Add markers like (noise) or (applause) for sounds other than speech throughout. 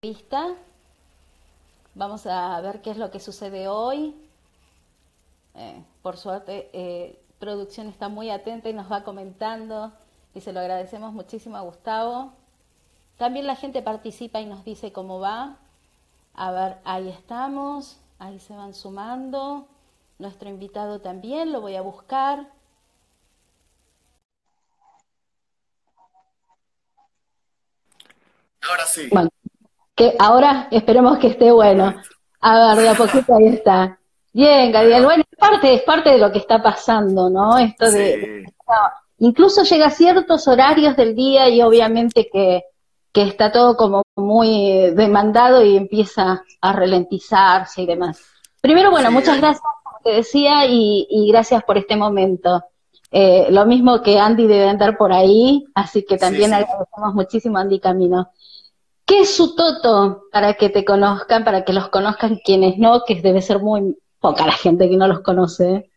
entrevista. Vamos a ver qué es lo que sucede hoy. Eh, por suerte, eh, producción está muy atenta y nos va comentando y se lo agradecemos muchísimo a Gustavo. También la gente participa y nos dice cómo va. A ver, ahí estamos, ahí se van sumando. Nuestro invitado también, lo voy a buscar. Ahora sí. Bueno, que ahora esperemos que esté bueno. A ver, de a poquito ahí está. Bien, Gabriel. Bueno, es parte, es parte de lo que está pasando, ¿no? Esto de, incluso llega a ciertos horarios del día y obviamente que, que está todo como muy demandado y empieza a ralentizarse y demás. Primero, bueno, muchas gracias, como te decía, y, y gracias por este momento. Eh, lo mismo que Andy debe andar por ahí, así que también agradecemos muchísimo a Andy Camino. ¿Qué es su toto para que te conozcan, para que los conozcan quienes no, que debe ser muy poca la gente que no los conoce?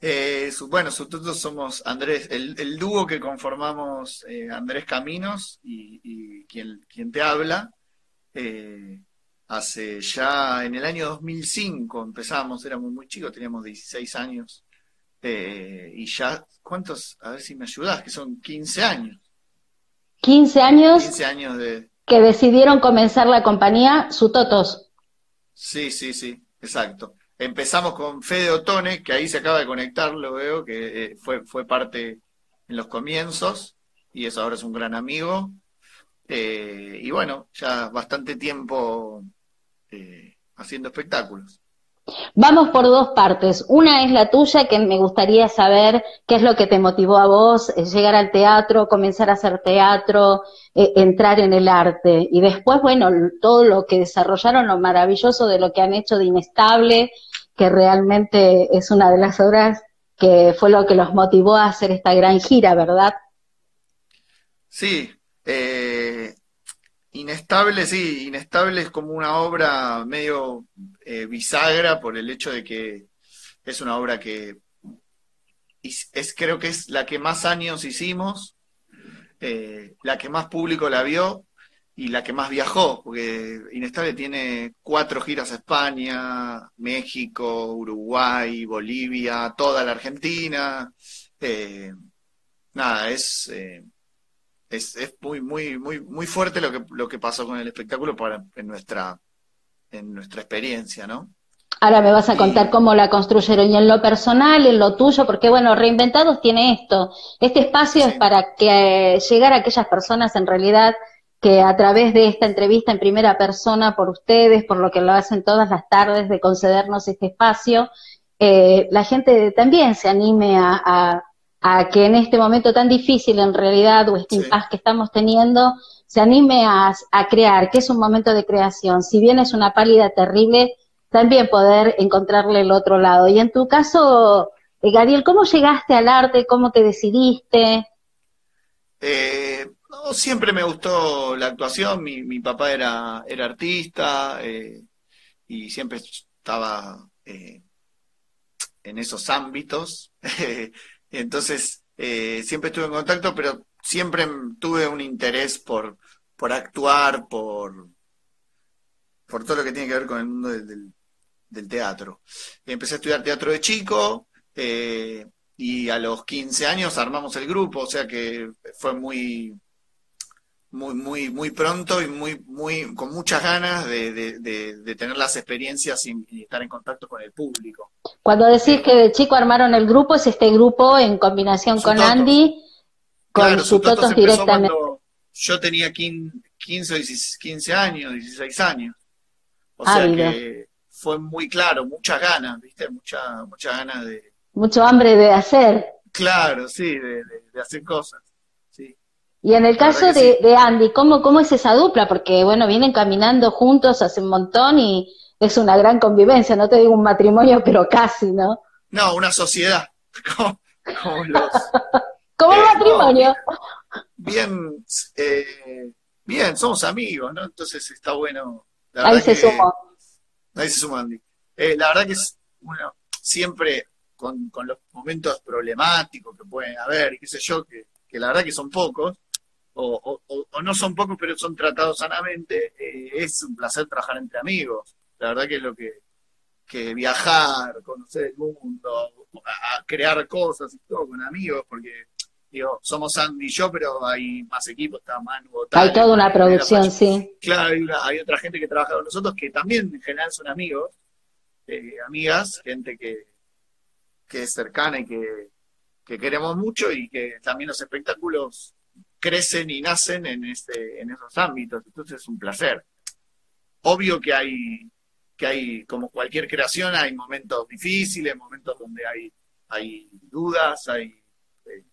Eh, bueno, su toto somos Andrés, el, dúo que conformamos eh, Andrés Caminos y, quien, quien, te habla. Eh, hace ya en el año 2005 empezamos, éramos muy chicos, teníamos 16 años. y ya, ¿cuántos? A ver si me ayudas, que son 15 años. 15 años, 15 años de... que decidieron comenzar la compañía Sutotos. Sí, sí, sí, exacto. Empezamos con Fede Otone, que ahí se acaba de conectar, lo veo, que eh, fue, fue parte en los comienzos, y eso ahora es un gran amigo. Eh, y bueno, ya bastante tiempo eh, haciendo espectáculos. Vamos por dos partes. Una es la tuya, que me gustaría saber qué es lo que te motivó a vos, eh, llegar al teatro, comenzar a hacer teatro, eh, entrar en el arte. Y después, bueno, todo lo que desarrollaron, lo maravilloso de lo que han hecho de Inestable, que realmente es una de las obras que fue lo que los motivó a hacer esta gran gira, ¿verdad? Sí, eh, Inestable, sí, Inestable es como una obra medio eh, bisagra por el hecho de que es una obra que es, creo que es la que más años hicimos, eh, la que más público la vio y la que más viajó, porque Inestable tiene cuatro giras a España, México, Uruguay, Bolivia, toda la Argentina. Eh, nada, es es, es muy, muy, muy, muy fuerte lo que, lo que pasó con el espectáculo para, en nuestra, en nuestra experiencia, ¿no? Ahora me vas a contar cómo la construyeron y en lo personal, en lo tuyo, porque bueno, Reinventados tiene esto. Este espacio es para que eh, llegar a aquellas personas en realidad que a través de esta entrevista en primera persona por ustedes, por lo que lo hacen todas las tardes de concedernos este espacio, eh, la gente también se anime a, a que en este momento tan difícil en realidad o este impasse que estamos teniendo se anime a, crear, que es un momento de creación. Si bien es una pálida terrible, también poder encontrarle el otro lado. Y en tu caso, eh, Gabriel, ¿cómo llegaste al arte? ¿Cómo te decidiste? Eh, no, siempre me gustó la actuación. Mi, mi papá era, era artista eh, y siempre estaba en esos ámbitos. (laughs) Entonces, eh, siempre estuve en contacto, pero siempre tuve un interés por, por actuar, por, por todo lo que tiene que ver con el mundo del, del, teatro. Empecé a estudiar teatro de chico eh, y a los 15 años armamos el grupo, o sea que fue muy, muy, muy, muy pronto y muy, muy, con muchas ganas de, de, tener las experiencias y, estar en contacto con el público. Cuando decís que de chico armaron el grupo, es este grupo en combinación con Andy, con su Totos directamente. Yo tenía 15, 15 años, 16 años. O ah, sea que fue muy claro, muchas ganas, ¿viste? Mucha, muchas ganas de. Mucho hambre de hacer. Claro, sí, de hacer cosas. Y en el caso de, Andy, ¿cómo, ¿cómo es esa dupla? Porque, bueno, vienen caminando juntos hace un montón y es una gran convivencia, no te digo un matrimonio, (laughs) pero casi, ¿no? No, una sociedad. (laughs) (laughs) Como, los, un eh, matrimonio. bien, eh, bien, somos amigos, ¿no? Entonces está bueno. ahí se sumó. Ahí se sumó Andy. Eh, la verdad que es, bueno, siempre con, con los momentos problemáticos que pueden haber, qué sé yo, que, que la verdad que son pocos, o, no son pocos, pero son tratados sanamente, eh, es un placer trabajar entre amigos. La verdad que es lo que, que viajar, conocer el mundo, a, crear cosas y todo con amigos, porque digo, somos Andy y yo, pero hay más equipos, está Manu, Hay toda una producción, sí. Claro, hay, otra gente que trabaja con nosotros que también en general son amigos, eh, amigas, gente que, que es cercana y que, que queremos mucho y que también los espectáculos crecen y nacen en, este, en esos ámbitos. Entonces es un placer. Obvio que hay, que hay, como cualquier creación, hay momentos difíciles, momentos donde hay, hay dudas, hay eh,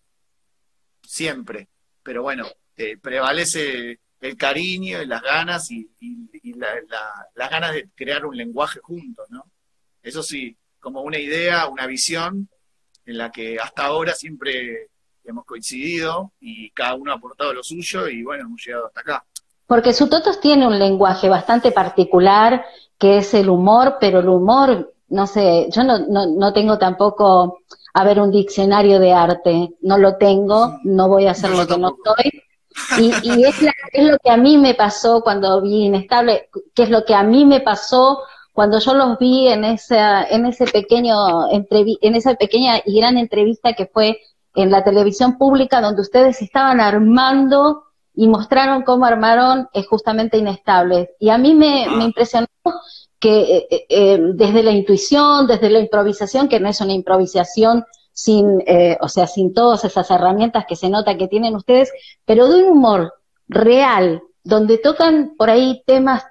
siempre. Pero bueno, eh, prevalece el cariño y las ganas y, las ganas de crear un lenguaje juntos, ¿no? Eso sí, como una idea, una visión en la que hasta ahora siempre hemos coincidido y cada uno ha aportado lo suyo y bueno, hemos llegado hasta acá. Porque su Totos tiene un lenguaje bastante particular, que es el humor, pero el humor, no sé, yo no, no, no tengo tampoco, a ver, un diccionario de arte, no lo tengo, no voy a hacer lo que no estoy. Y, y es, es, lo que a mí me pasó cuando vi Inestable, que es lo que a mí me pasó cuando yo los vi en esa, en ese pequeño en esa pequeña y gran entrevista que fue en la televisión pública donde ustedes estaban armando y mostraron cómo armaron es justamente inestables. Y a mí me, impresionó que eh, eh, eh, desde la intuición, desde la improvisación, que no es una improvisación sin, o sea, sin todas esas herramientas que se nota que tienen ustedes, pero de un humor real, donde tocan por ahí temas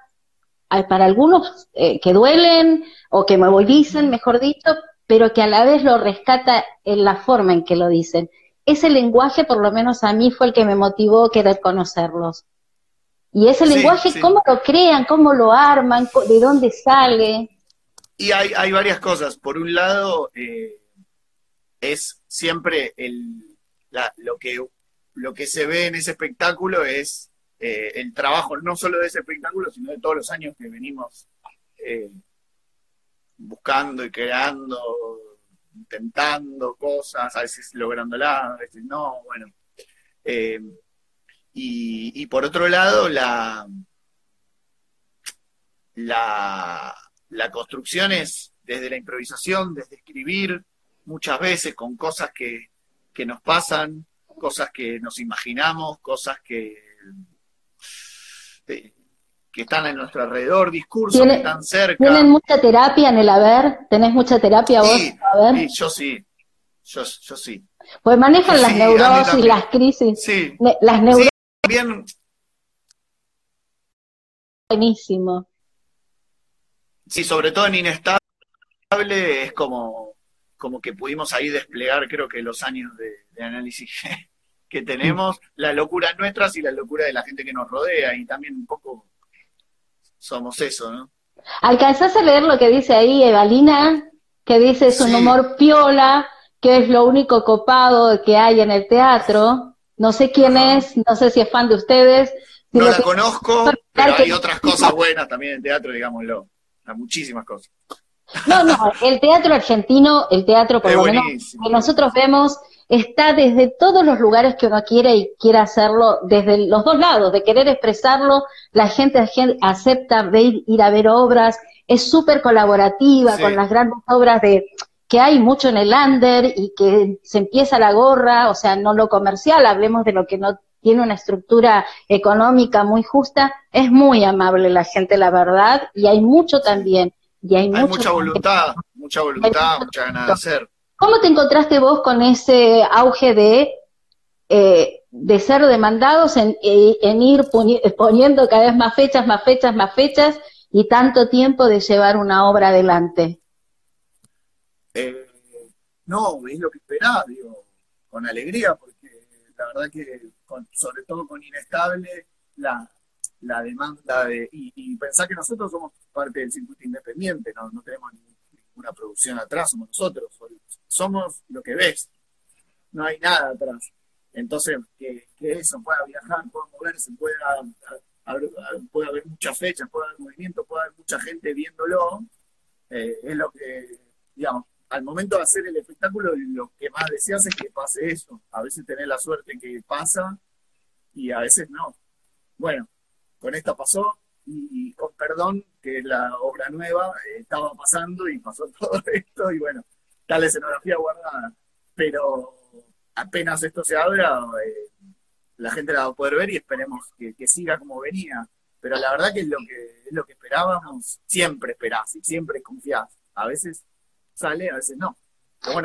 para algunos que duelen o que movilizan, mejor dicho, pero que a la vez lo rescata en la forma en que lo dicen. Ese lenguaje, por lo menos a mí, fue el que me motivó a querer conocerlos. Y ese lenguaje, ¿cómo lo crean? ¿Cómo lo arman? ¿De dónde sale? Y hay, hay varias cosas. Por un lado, eh, es siempre el, lo, que, lo que se ve en ese espectáculo es eh, el trabajo no solo de ese espectáculo, sino de todos los años que venimos eh, buscando y creando, intentando cosas, a veces lográndolas, a veces no, bueno. Eh, y, por otro lado, la, la, la construcción es desde la improvisación, desde escribir, muchas veces con cosas que, que nos pasan, cosas que nos imaginamos, cosas que, eh, que están en nuestro alrededor, discursos que están cerca. ¿Tienen mucha terapia en el haber? ¿Tenés mucha terapia vos? Sí, sí yo sí, yo, sí. Pues manejan las neurosis, las crisis. Sí. Las neurosis. también. Buenísimo. Sí, sobre todo en inestable es como, como que pudimos ahí desplegar, creo que los años de, análisis (laughs) que tenemos, la locura nuestras y la locura de la gente que nos rodea, y también un poco somos eso, ¿no? ¿Alcanzás a leer lo que dice ahí Evalina? Que dice es un humor piola, que es lo único copado que hay en el teatro. No sé quién es, no sé si es fan de ustedes. no la conozco, (laughs) pero hay otras cosas buenas también en teatro, digámoslo. Hay muchísimas cosas. No, no, el teatro argentino, el teatro por lo menos que nosotros vemos está desde todos los lugares que uno quiere y quiere hacerlo, desde los dos lados, de querer expresarlo, la gente, acepta ver, ir a ver obras, es súper colaborativa con las grandes obras de que hay mucho en el under y que se empieza la gorra, o sea, no lo comercial, hablemos de lo que no tiene una estructura económica muy justa, es muy amable la gente, la verdad, y hay mucho también. Y hay, mucha voluntad, mucha voluntad, mucha ganas de hacer. ¿Cómo te encontraste vos con ese auge de, eh, de ser demandados en, eh, en ir poniendo cada vez más fechas, más fechas, más fechas y tanto tiempo de llevar una obra adelante? Eh, no, es lo que esperaba, digo, con alegría, porque la verdad que, sobre todo con Inestable, la, la demanda de. Y, y, pensar que nosotros somos parte del circuito independiente, no, no tenemos ninguna producción atrás, somos nosotros somos lo que ves, no hay nada atrás. Entonces, que, eso pueda viajar, pueda moverse, pueda, pueda haber muchas fechas, pueda haber movimiento, pueda haber mucha gente viéndolo, eh, es lo que, digamos, al momento de hacer el espectáculo, lo que más deseas es que pase eso. A veces tenés la suerte que pasa y a veces no. Bueno, con esta pasó y, con perdón, que la obra nueva eh, estaba pasando y pasó (laughs) todo esto y bueno, está la escenografía guardada. Pero apenas esto se abra, eh, la gente la va a poder ver y esperemos que, siga como venía. Pero la verdad que es lo que, es lo que esperábamos, siempre esperás y siempre confiás. A veces sale, a veces no.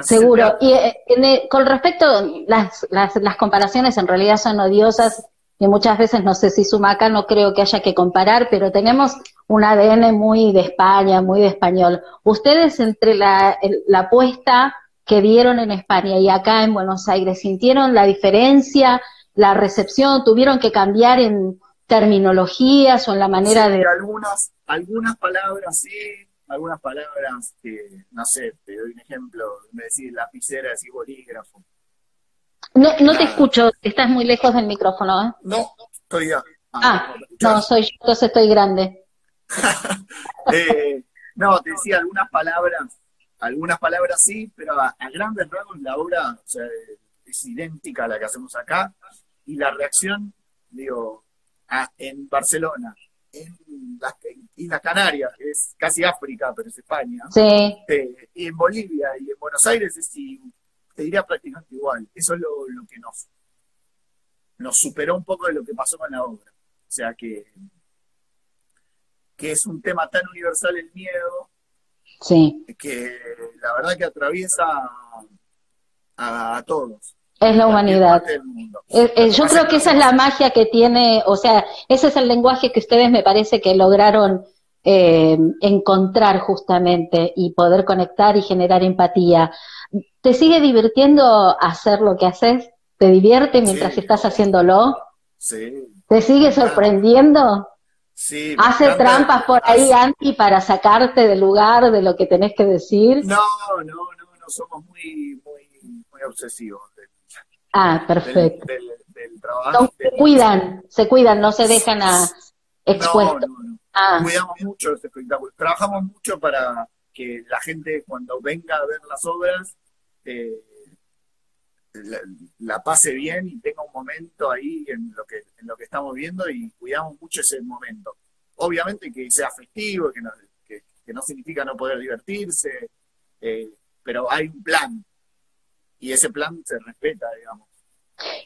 Seguro. Y eh, con respecto, las, las, las comparaciones en realidad son odiosas y muchas veces no sé si Sumaca no creo que haya que comparar, pero tenemos un ADN muy de España, muy de español. Ustedes entre la, la apuesta que dieron en España y acá en Buenos Aires, ¿sintieron la diferencia, la recepción? ¿Tuvieron que cambiar en terminologías o en la manera de...? Algunas, algunas palabras sí, algunas palabras que, no sé, te doy un ejemplo, me decís lapicera, decís bolígrafo. No, no te escucho, estás muy lejos del micrófono, ¿eh? No, estoy ya. Ah, no, soy yo, entonces estoy grande. (laughs) eh, no, te decía algunas palabras, algunas palabras sí, pero a, grandes rasgos la obra o sea, es idéntica a la que hacemos acá y la reacción, digo, en Barcelona, en las Islas Canarias, que es casi África, pero es España, sí. Eh, y en Bolivia y en Buenos Aires es, te diría prácticamente igual. Eso es lo, que nos, nos superó un poco de lo que pasó con la obra. O sea que, que es un tema tan universal el miedo, sí. que la verdad que atraviesa a todos es la humanidad. Eh, eh, yo creo que esa es la magia que tiene, o sea, ese es el lenguaje que ustedes me parece que lograron eh, encontrar justamente y poder conectar y generar empatía. ¿Te sigue divirtiendo hacer lo que haces? ¿Te divierte mientras estás haciéndolo? Sí. ¿Te sigue sorprendiendo? Sí. ¿Hace trampas por ahí, Anti, para sacarte del lugar de lo que tenés que decir? No, no, no, no somos muy, muy, muy obsesivos Ah, perfecto. Del, trabajo. se cuidan, se cuidan, no se dejan a expuestos. Ah. Cuidamos mucho los espectáculos. Trabajamos mucho para que la gente cuando venga a ver las obras eh, la, pase bien y tenga un momento ahí en lo que en lo que estamos viendo y cuidamos mucho ese momento. Obviamente que sea festivo, que no, que, no significa no poder divertirse, eh, pero hay un plan y ese plan se respeta, digamos.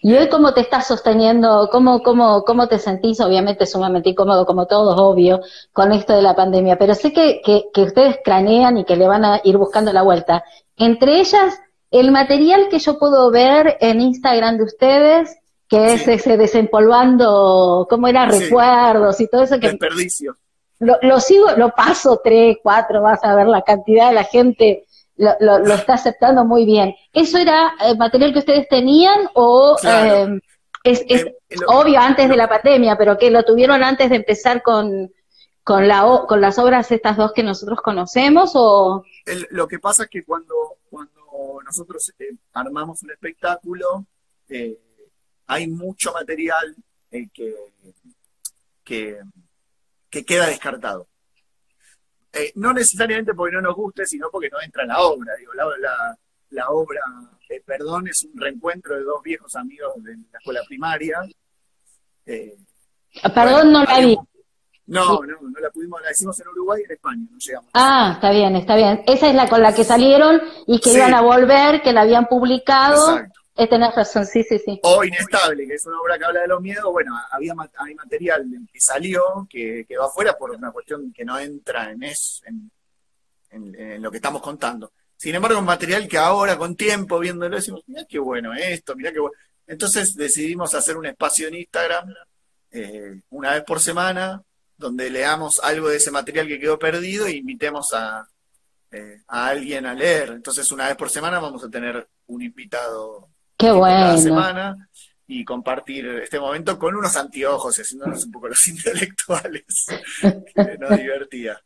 ¿Y hoy cómo te estás sosteniendo? ¿Cómo, cómo, cómo te sentís? Obviamente sumamente incómodo, como todos, obvio, con esto de la pandemia, pero sé que, que, ustedes cranean y que le van a ir buscando la vuelta. Entre ellas, el material que yo puedo ver en Instagram de ustedes, que es ese desempolvando, ¿cómo era? Recuerdos y todo eso que... Desperdicio. Lo, lo sigo, lo paso tres, cuatro, vas a ver la cantidad de la gente lo, lo, está aceptando muy bien. ¿Eso era el material que ustedes tenían o eh, es, eh, obvio antes de la pandemia, pero que lo tuvieron antes de empezar con, con, la, con las obras estas dos que nosotros conocemos? o Lo que pasa es que cuando, cuando nosotros eh, armamos un espectáculo, hay mucho material que, que, que queda descartado. Eh, no necesariamente porque no nos guste, sino porque no entra en la obra. Digo, la, la, obra, eh, perdón, es un reencuentro de dos viejos amigos de la escuela primaria. Eh, perdón, no la vi. No, no, no la pudimos, la hicimos en Uruguay y en España, no llegamos. Ah, está bien, está bien. Esa es la con la que salieron y que iban a volver, que la habían publicado. Exacto. Eh, tenés razón, sí, sí, sí. O Inestable, que es una obra que habla de los miedos. Bueno, había hay material que salió que quedó afuera por una cuestión que no entra en, eso, en, lo que estamos contando. Sin embargo, un material que ahora, con tiempo, viéndolo, decimos, mira qué bueno esto, mira qué bueno. Entonces decidimos hacer un espacio en Instagram, eh, una vez por semana, donde leamos algo de ese material que quedó perdido e invitemos a, eh, a alguien a leer. Entonces, una vez por semana vamos a tener un invitado Qué bueno. semana y compartir este momento con unos anteojos, haciéndonos un poco los (laughs) intelectuales, que nos divertía.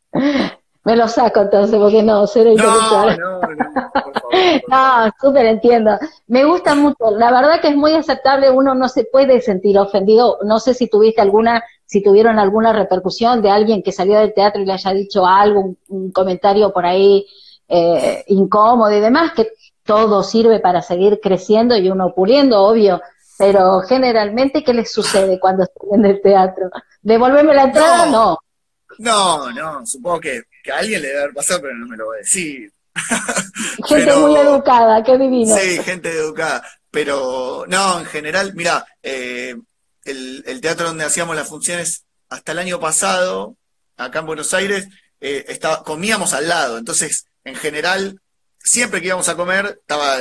Me lo saco entonces, porque no, ser intelectual. No, no, no, por (laughs) favor. no, súper entiendo. Me gusta mucho. La verdad que es muy aceptable, uno no se puede sentir ofendido. No sé si tuviste alguna, si tuvieron alguna repercusión de alguien que salió del teatro y le haya dicho algo, un, comentario por ahí eh, incómodo y demás, que todo sirve para seguir creciendo y uno puliendo, obvio. pero generalmente, ¿qué les sucede cuando están en el teatro? ¿Devolverme la entrada? No. No, no, supongo que, a alguien le debe haber pasado, pero no me lo voy a decir. (laughs) Gente muy educada, qué divino. Sí, gente educada. Pero no, en general, mira, eh, el, teatro donde hacíamos las funciones hasta el año pasado, acá en Buenos Aires, eh, estaba, comíamos al lado. Entonces, en general, siempre que íbamos a comer, estaba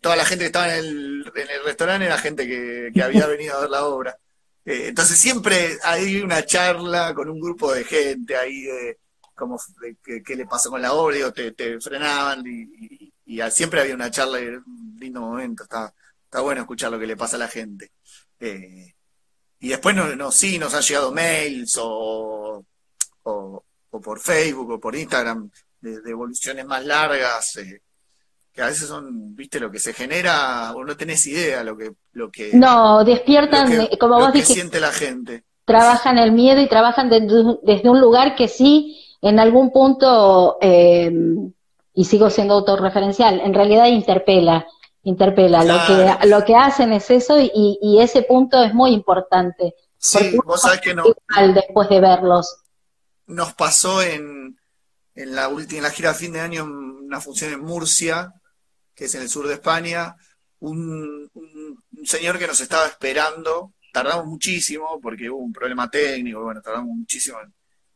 toda la gente que estaba en el, restaurante era gente que, había (laughs) venido a ver la obra. Eh, entonces siempre hay una charla con un grupo de gente ahí de como qué le pasó con la obra, te, frenaban y, siempre había una charla y un lindo momento, está, está bueno escuchar lo que le pasa a la gente. Eh, y después no, no, sí nos han llegado mails o, o, por Facebook o por Instagram de, evoluciones más largas, eh, que a veces son, viste, lo que se genera, o no tenés idea lo que... Lo que no, despiertan, eh, como vos dijiste, siente la gente. Trabajan el miedo y trabajan desde un lugar que sí, en algún punto, eh, y sigo siendo autorreferencial, en realidad interpela interpela. Lo, que, lo que hacen es eso y, y ese punto es muy importante. Sí, vos sabés que no. Después de verlos. Nos pasó en, en, la, última, en la gira fin de año una función en Murcia, que es en el sur de España, un, un, señor que nos estaba esperando, tardamos muchísimo porque hubo un problema técnico, bueno, tardamos muchísimo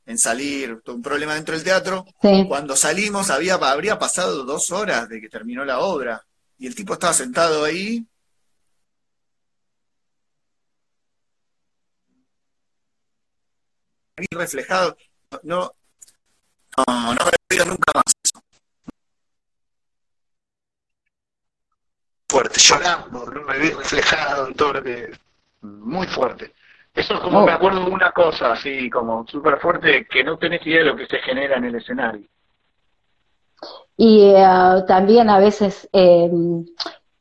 en, salir, un problema dentro del teatro. Cuando salimos había, habría pasado dos horas de que terminó la obra y el tipo estaba sentado ahí. reflejado, no, no, no me olvido nunca más eso. Fuerte, llorando, no me vi reflejado en todo lo que... Muy fuerte. Eso es como me acuerdo de una cosa así, como súper fuerte, que no tenés idea de lo que se genera en el escenario y eh, también a veces em,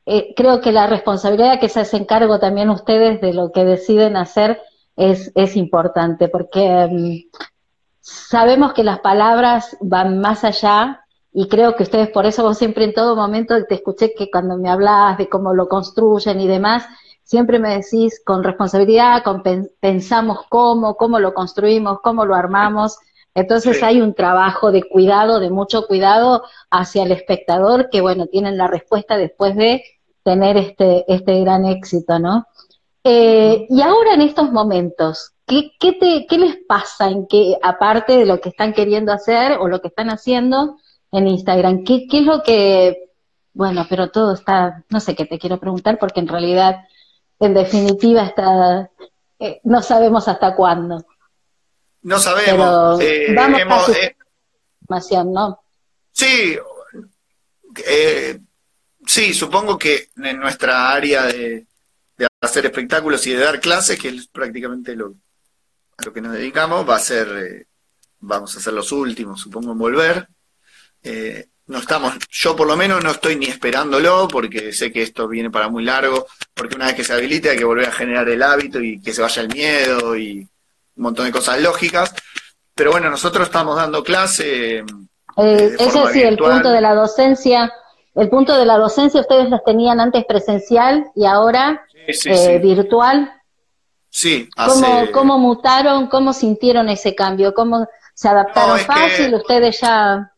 eh, creo que la responsabilidad que se hacen cargo también ustedes de lo que deciden hacer es, es importante, porque em, sabemos que las palabras van más allá y creo que ustedes por eso vos siempre en todo momento te escuché que cuando me hablabas de cómo lo construyen y demás, siempre me decís con responsabilidad, con pensamos cómo, cómo lo construimos, cómo lo armamos entonces hay un trabajo de cuidado, de mucho cuidado hacia el espectador, que bueno, tienen la respuesta después de tener este, este gran éxito, ¿no? Eh, y ahora en estos momentos, ¿qué, qué, te, ¿qué les pasa en que, aparte de lo que están queriendo hacer o lo que están haciendo en Instagram, qué, qué es lo que, bueno, pero todo está, no sé qué te quiero preguntar, porque en realidad, en definitiva, está, eh, no sabemos hasta cuándo. No sabemos. Eh, vamos eh, ¿no? Sí, eh, sí, supongo que en nuestra área de, hacer espectáculos y de dar clases, que es prácticamente lo, a lo que nos dedicamos, va a ser, vamos a ser los últimos, supongo, en volver. no estamos, yo por lo menos no estoy ni esperándolo, porque sé que esto viene para muy largo, porque una vez que se habilite hay que volver a generar el hábito y que se vaya el miedo y un montón de cosas lógicas. Pero bueno, nosotros estamos dando clase. Eh, eh ese sí, el punto de la docencia. El punto de la docencia ustedes los tenían antes presencial y ahora eh, virtual. Sí, ¿Cómo, ¿Cómo mutaron? ¿Cómo sintieron ese cambio? ¿Cómo se adaptaron fácil? ¿Ustedes ya...?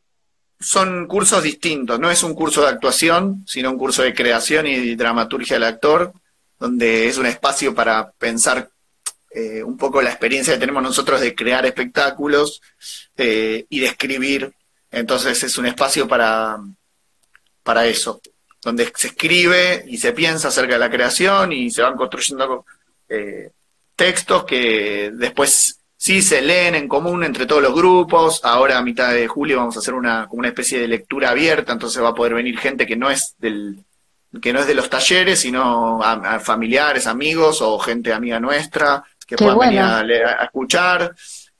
Son cursos distintos, no es un curso de actuación, sino un curso de creación y dramaturgia del actor, donde es un espacio para pensar eh, un poco la experiencia que tenemos nosotros de crear espectáculos eh, y de escribir. Entonces es un espacio para, para eso, donde se escribe y se piensa acerca de la creación y se van construyendo eh, textos que después sí se leen en común entre todos los grupos. Ahora a mitad de julio vamos a hacer una, como una especie de lectura abierta, entonces va a poder venir gente que no es del que no es de los talleres, sino familiares, amigos o gente amiga nuestra que puedan venir a, escuchar.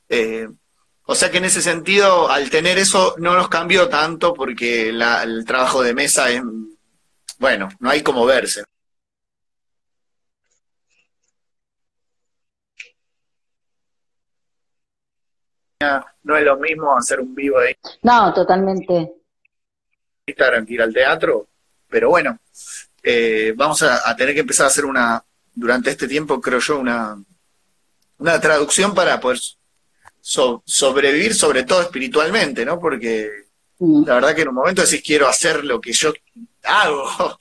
Eh, o sea que en ese sentido, al tener eso, no nos cambió tanto porque el trabajo de mesa es, bueno, no hay como verse. No es lo mismo hacer un vivo de No, totalmente. Instagram que ir al teatro, pero bueno, eh, vamos a, tener que empezar a hacer una, durante este tiempo, creo yo, una, una traducción para poder sobrevivir, sobre todo espiritualmente, ¿no? Porque mm. la verdad que en un momento decís, quiero hacer lo que yo hago.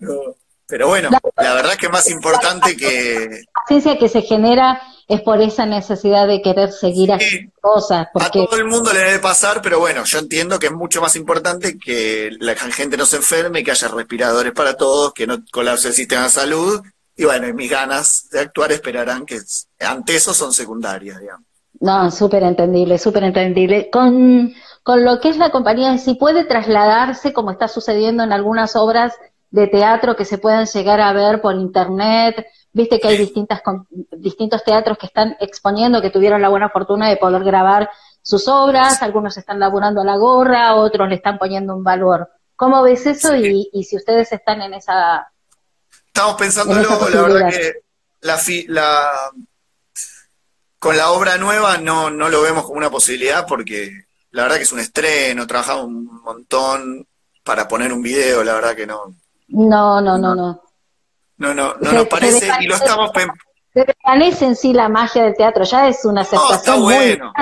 (laughs) Pero bueno, la verdad que más importante que... La ciencia que se genera es por esa necesidad de querer seguir haciendo cosas. Porque... A todo el mundo le debe pasar, pero bueno, yo entiendo que es mucho más importante que la gente no se enferme, que haya respiradores para todos, que no colapse el sistema de salud. Y bueno, mis ganas de actuar esperarán que ante eso son secundarias, digamos. No, súper entendible, súper entendible. Con, con lo que es la compañía, si puede trasladarse, como está sucediendo en algunas obras de teatro que se pueden llegar a ver por internet. Viste que hay distintas, distintos teatros que están exponiendo, que tuvieron la buena fortuna de poder grabar sus obras, algunos están laburando la gorra, otros le están poniendo un valor. ¿Cómo ves eso y, si ustedes están en esa... Estamos pensando luego, la verdad que la, la, con la obra nueva no, no lo vemos como una posibilidad porque la verdad que es un estreno, trabajamos un montón para poner un video, la verdad que no, no, no, no, no. No, no, no nos parece y lo estamos... Se desvanece en sí la magia del teatro, ya es una aceptación bueno.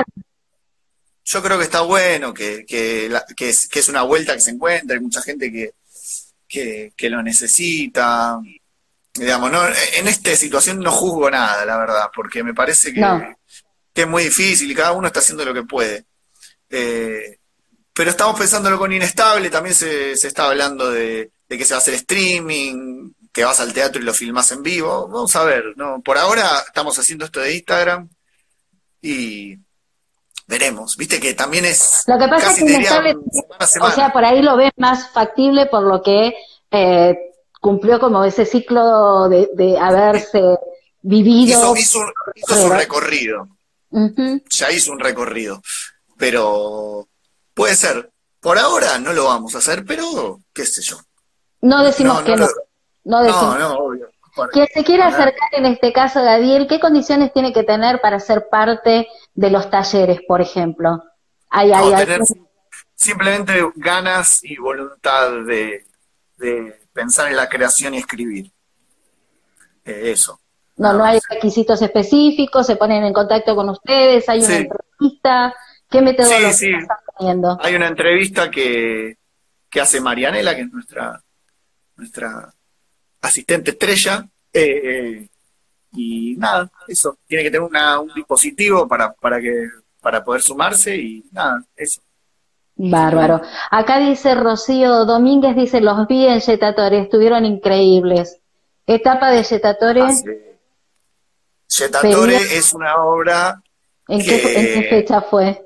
Yo creo que está bueno, que, que, que, es, que es una vuelta que se encuentra, hay mucha gente que, que, que lo necesita. Digamos, no, en esta situación no juzgo nada, la verdad, porque me parece que, que es muy difícil y cada uno está haciendo lo que puede. Eh, pero estamos pensándolo con inestable, también se, se está hablando de, de que se va a hacer streaming, que vas al teatro y lo filmas en vivo. Vamos a ver, ¿no? Por ahora estamos haciendo esto de Instagram y veremos. Viste que también es. Lo que pasa es que o sea, por ahí lo ves más factible por lo que eh, cumplió como ese ciclo de, haberse vivido. Hizo, su recorrido. Ya hizo un recorrido. Pero puede ser. Por ahora no lo vamos a hacer, pero qué sé yo. No decimos que no. No, decimos. no, obvio. Quien se quiera acercar en este caso, Gadiel, ¿qué condiciones tiene que tener para ser parte de los talleres, por ejemplo? ¿Hay, hay, tener simplemente ganas y voluntad de, pensar en la creación y escribir. Eh, eso. No, no hay requisitos específicos, se ponen en contacto con ustedes, hay una entrevista. ¿Qué metodología sí, sí. están? Hay una entrevista que, que hace Marianela, que es nuestra nuestra asistente estrella. Eh, eh, y nada, eso. Tiene que tener una, un dispositivo para, para, que, para poder sumarse y nada, eso. Bárbaro. Acá dice Rocío Domínguez, dice, los vi en Yetatore, estuvieron increíbles. Etapa de Yetatore. Ah, Yetatore es una obra... ¿En, qué, ¿En, qué, fecha fue?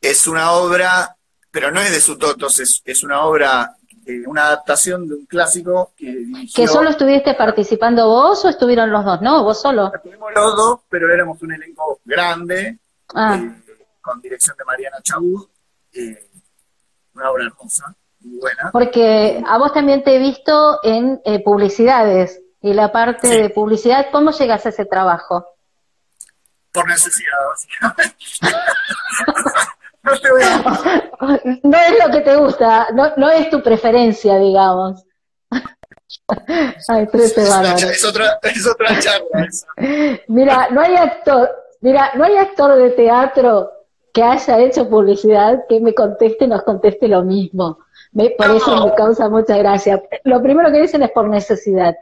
Es una obra, pero no es de Sutotos, es, es una obra eh, una adaptación de un clásico que dirigió... ¿Que solo estuviste participando vos o estuvieron los dos? No, vos solo. Estuvimos los dos, pero éramos un elenco grande, ah. eh, con dirección de Mariana Chabud, eh, una obra hermosa, muy buena. Porque a vos también te he visto en publicidades, y la parte de publicidad, ¿cómo llegas a ese trabajo? Por necesidad, básicamente. (laughs) no es lo que te gusta, no, no es tu preferencia, digamos. Ay, (laughs) es, otra, es otra charla. Mira, no hay actor, mira, no hay actor de teatro que haya hecho publicidad que me conteste, nos conteste lo mismo. por eso me causa mucha gracia. Lo primero que dicen es por necesidad.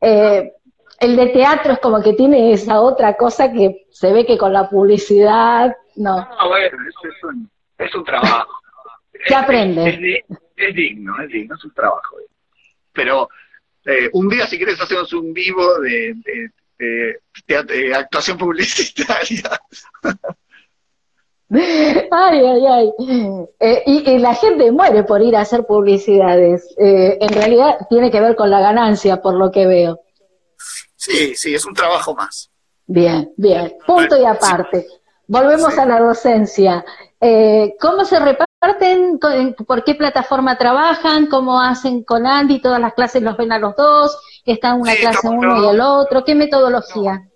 Eh, el de teatro es como que tiene esa otra cosa que se ve que con la publicidad no. No, bueno, es, un, es un trabajo. (laughs) ¿Qué aprende? Es, digno, es digno, es un trabajo. Pero eh, un día, si quieres, hacemos un vivo de, de, actuación publicitaria. (laughs) Ay, ay, ay. Eh, y, la gente muere por ir a hacer publicidades. Eh, en realidad tiene que ver con la ganancia, por lo que veo. Sí, sí, es un trabajo más. Bien, bien. Punto y aparte. Volvemos a la docencia. Eh, ¿Cómo se reparten? ¿Por qué plataforma trabajan? ¿Cómo hacen con Andy? ¿Todas las clases los ven a los dos? ¿Están una clase uno y el otro? ¿Qué metodología?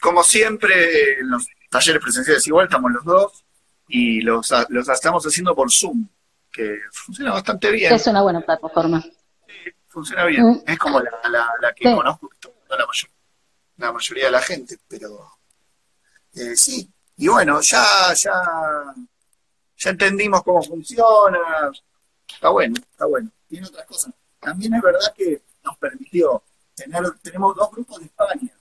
Como siempre, en los talleres presenciales igual estamos los dos y los, los estamos haciendo por Zoom, que funciona bastante bien. Es una buena plataforma. Sí, funciona bien. Mm. Es como la, la, que conozco, no la, mayor, la mayoría de la gente, pero eh, sí. Y bueno, ya, ya, ya entendimos cómo funciona. Está bueno, está bueno. Tiene otras cosas. También es verdad que nos permitió tener, tenemos dos grupos de España,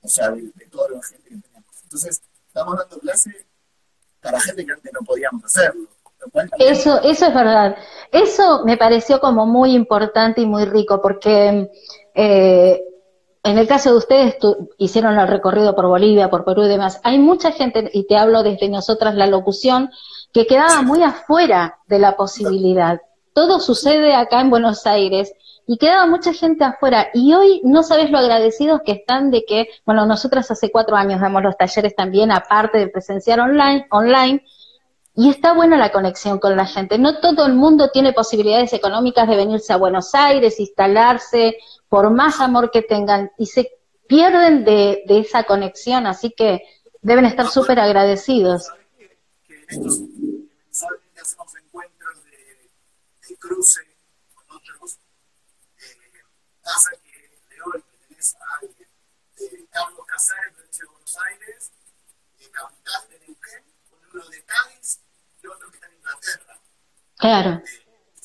o sea, de, toda la gente que tenemos. Entonces, estamos dando clase para gente que no podíamos hacerlo. Eso, eso es verdad. Eso me pareció como muy importante y muy rico, porque eh, en el caso de ustedes hicieron el recorrido por Bolivia, por Perú y demás. Hay mucha gente, y te hablo desde nosotras la locución, que quedaba muy afuera de la posibilidad. Todo sucede acá en Buenos Aires y quedaba mucha gente afuera. Y hoy no sabes lo agradecidos que están de que, bueno, nosotras hace cuatro años damos los talleres también, aparte de presenciar online, online y está buena la conexión con la gente. No todo el mundo tiene posibilidades económicas de venirse a Buenos Aires, instalarse, por más amor que tengan, y se pierden de, esa conexión, así que deben estar súper agradecidos. hacemos encuentros de, cruce con otros. Eh, pasa que de hoy tenés a alguien de Carlos Casares, provincia de Buenos Aires, de capital de Neuquén, con uno de Cádiz Claro.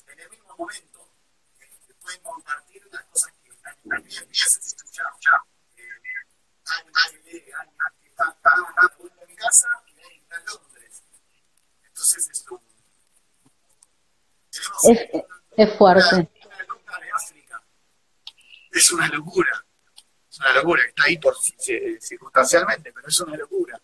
En el mismo momento, eh, pueden compartir las cosas que están también empiezan ya, ya. Hay alguien que está en mi casa y está en Londres. Entonces, esto. Es, es fuerte. Una. Es locura. Es una locura. Está ahí por circunstancialmente, pero es una locura.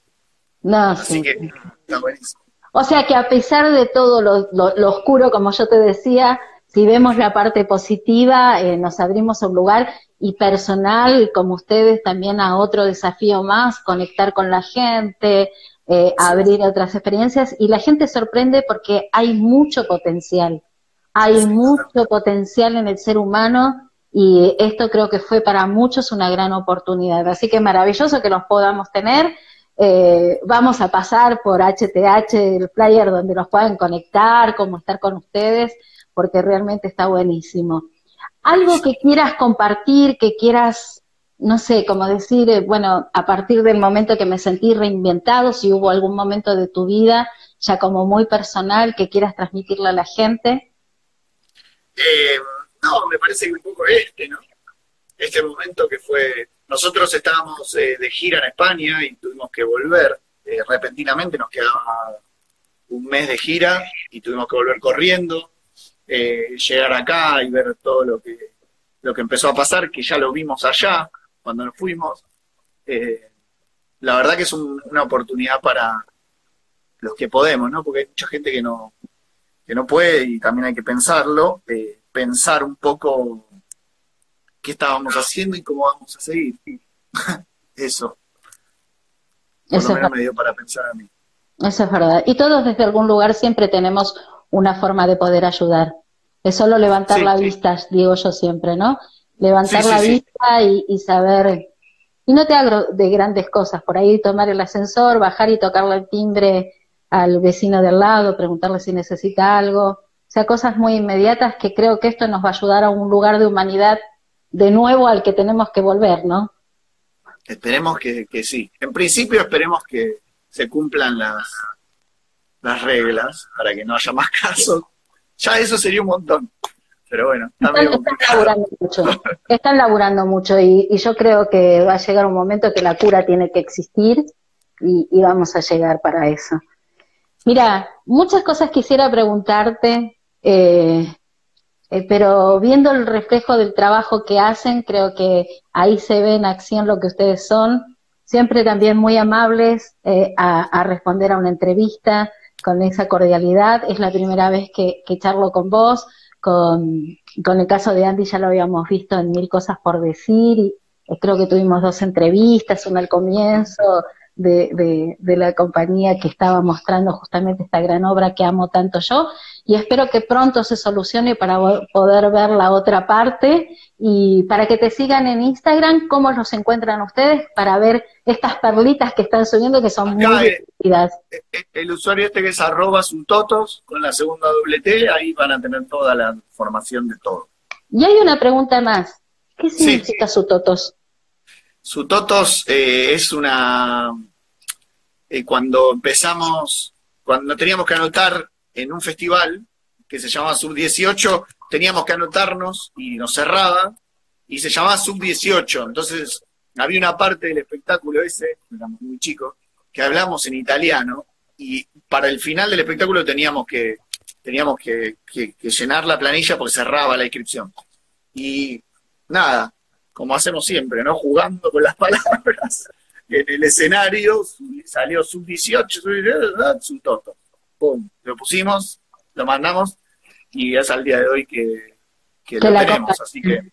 No, Así sí. que está buenísimo. O sea que a pesar de todo lo, oscuro, como yo te decía, si vemos la parte positiva, eh, nos abrimos a un lugar y personal, como ustedes, también a otro desafío más, conectar con la gente, eh, abrir otras experiencias y la gente sorprende porque hay mucho potencial, hay mucho potencial en el ser humano y esto creo que fue para muchos una gran oportunidad. Así que maravilloso que los podamos tener eh, vamos a pasar por HTH, el flyer donde nos puedan conectar, cómo estar con ustedes, porque realmente está buenísimo. Algo que quieras compartir, que quieras, no sé, como decir, eh, bueno, a partir del momento que me sentí reinventado, si hubo algún momento de tu vida ya como muy personal que quieras transmitirle a la gente. Eh, no, me parece que un poco este, ¿no? Este momento que fue nosotros estábamos eh, de gira en España y tuvimos que volver. Eh, repentinamente nos quedaba un mes de gira y tuvimos que volver corriendo, eh, llegar acá y ver todo lo que, lo que empezó a pasar, que ya lo vimos allá cuando nos fuimos. la verdad que es una oportunidad para los que podemos, ¿no? Porque hay mucha gente que no, que no puede y también hay que pensarlo, pensar un poco qué estábamos haciendo y cómo vamos a seguir. (laughs) Eso. Por Eso lo menos me dio para pensar a mí. Eso es verdad. Y todos desde algún lugar siempre tenemos una forma de poder ayudar. Es solo levantar la vista, digo yo siempre, ¿no? Levantar la vista y, saber. Y no te hablo de grandes cosas, por ahí tomar el ascensor, bajar y tocarle el timbre al vecino del lado, preguntarle si necesita algo. O sea, cosas muy inmediatas que creo que esto nos va a ayudar a un lugar de humanidad de nuevo al que tenemos que volver, ¿no? Esperemos que, sí. En principio esperemos que se cumplan las, las reglas para que no haya más (laughs) casos. Ya eso sería un montón. Pero bueno, están, están laburando mucho. Están laburando mucho y, yo creo que va a llegar un momento que la cura tiene que existir y, y vamos a llegar para eso. Mira, muchas cosas quisiera preguntarte. Eh, eh, pero viendo el reflejo del trabajo que hacen, creo que ahí se ve en acción lo que ustedes son, siempre también muy amables eh, a, responder a una entrevista con esa cordialidad. Es la primera vez que, charlo con vos, con, con, el caso de Andy ya lo habíamos visto en Mil Cosas por Decir, y eh, creo que tuvimos dos entrevistas, una al comienzo, de, de, la compañía que estaba mostrando justamente esta gran obra que amo tanto yo y espero que pronto se solucione para poder ver la otra parte y para que te sigan en Instagram, cómo los encuentran ustedes para ver estas perlitas que están subiendo que son muy eh, divertidas. Eh, el usuario este que es arroba totos con la segunda doble T, ahí van a tener toda la información de todo. Y hay una pregunta más. ¿Qué significa su totos? Eh, es una... Eh, cuando empezamos, cuando teníamos que anotar en un festival que se llamaba Sub-18, teníamos que anotarnos y nos cerraba y se llamaba Sub-18. Entonces había una parte del espectáculo ese, éramos muy chicos, que hablamos en italiano y para el final del espectáculo teníamos que teníamos que, que llenar la planilla porque cerraba la inscripción. Y nada, como hacemos siempre, ¿no? Jugando con las palabras. (laughs) En el escenario salió sub 18, sub toto. Pum, lo pusimos, lo mandamos y es al día de hoy que, lo tenemos. Así que.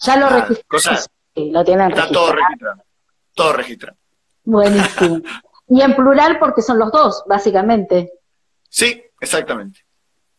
Ya lo registramos. lo tienen Está todo registrado. Todo registrado. Buenísimo. (laughs) y en plural porque son los dos, básicamente. Sí, exactamente.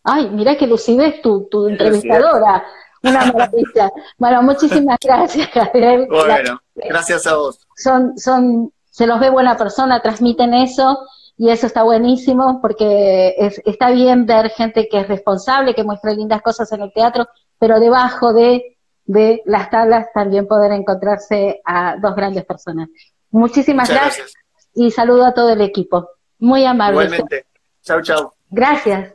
Ay, mira que lucidez tu, tu entrevistadora. Una maravilla. Bueno, muchísimas gracias, Gabriel. Bueno, gracias a vos. Son, son, se los ve buena persona, transmiten eso y eso está buenísimo porque es, está bien ver gente que es responsable, que muestra lindas cosas en el teatro, pero debajo de, de las tablas también poder encontrarse a dos grandes personas. Muchísimas gracias. y saludo a todo el equipo. Muy amable. Igualmente. Chau, chau. Gracias.